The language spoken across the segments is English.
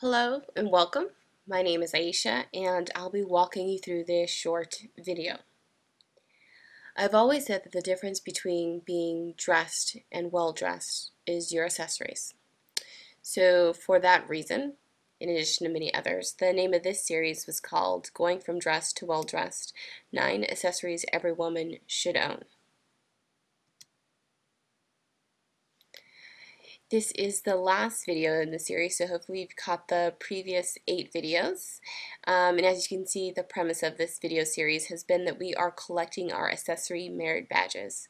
Hello and welcome. My name is Aisha and I'll be walking you through this short video. I've always said that the difference between being dressed and well dressed is your accessories. So for that reason, in addition to many others, the name of this series was called Going from Dressed to Well Dressed, Nine Accessories Every Woman Should Own. This is the last video in the series, so hopefully you've caught the previous eight videos. Um, and as you can see, the premise of this video series has been that we are collecting our accessory merit badges.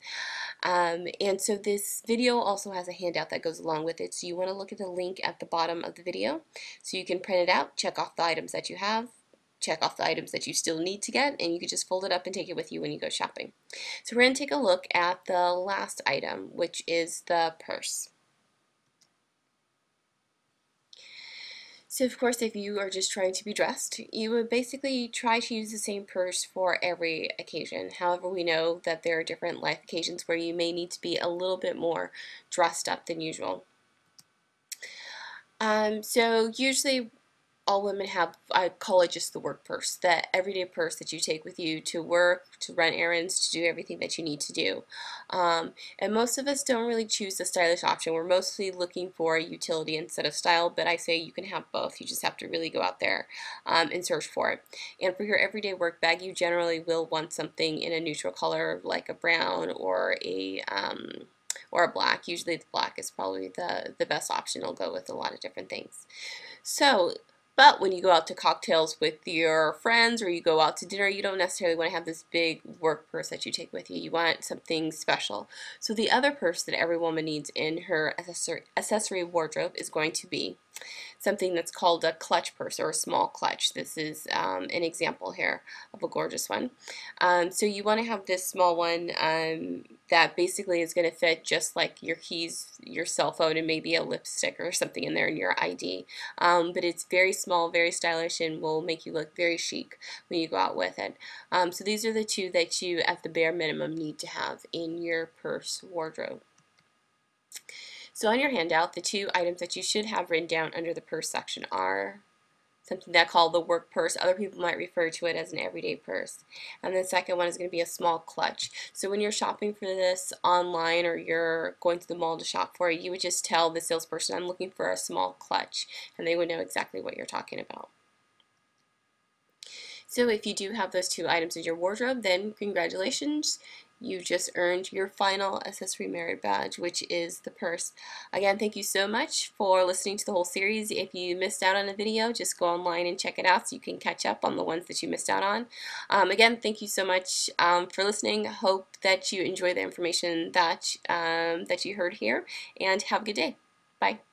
Um, and so this video also has a handout that goes along with it, so you want to look at the link at the bottom of the video so you can print it out, check off the items that you have, check off the items that you still need to get and you can just fold it up and take it with you when you go shopping. So we're going to take a look at the last item which is the purse. So of course if you are just trying to be dressed, you would basically try to use the same purse for every occasion. However, we know that there are different life occasions where you may need to be a little bit more dressed up than usual. Um, so usually all women have, I call it just the work purse, that everyday purse that you take with you to work, to run errands, to do everything that you need to do. Um, and most of us don't really choose the stylish option. We're mostly looking for utility instead of style, but I say you can have both. You just have to really go out there um, and search for it. And for your everyday work bag, you generally will want something in a neutral color like a brown or a um, or a black. Usually the black is probably the, the best option. It'll go with a lot of different things. So but when you go out to cocktails with your friends or you go out to dinner, you don't necessarily want to have this big work purse that you take with you. You want something special. So the other purse that every woman needs in her accessory wardrobe is going to be something that's called a clutch purse or a small clutch. This is um, an example here of a gorgeous one. Um, so you want to have this small one um, that basically is going to fit just like your keys, your cell phone, and maybe a lipstick or something in there in your ID. Um, but it's very small, very stylish, and will make you look very chic when you go out with it. Um, so these are the two that you, at the bare minimum, need to have in your purse wardrobe. So on your handout, the two items that you should have written down under the purse section are something that I call the work purse. Other people might refer to it as an everyday purse. And the second one is going to be a small clutch. So when you're shopping for this online or you're going to the mall to shop for it, you would just tell the salesperson, I'm looking for a small clutch, and they would know exactly what you're talking about. So if you do have those two items in your wardrobe, then congratulations you just earned your final accessory merit badge, which is the purse. Again, thank you so much for listening to the whole series. If you missed out on a video, just go online and check it out so you can catch up on the ones that you missed out on. Um, again, thank you so much um, for listening. Hope that you enjoy the information that, um, that you heard here, and have a good day. Bye.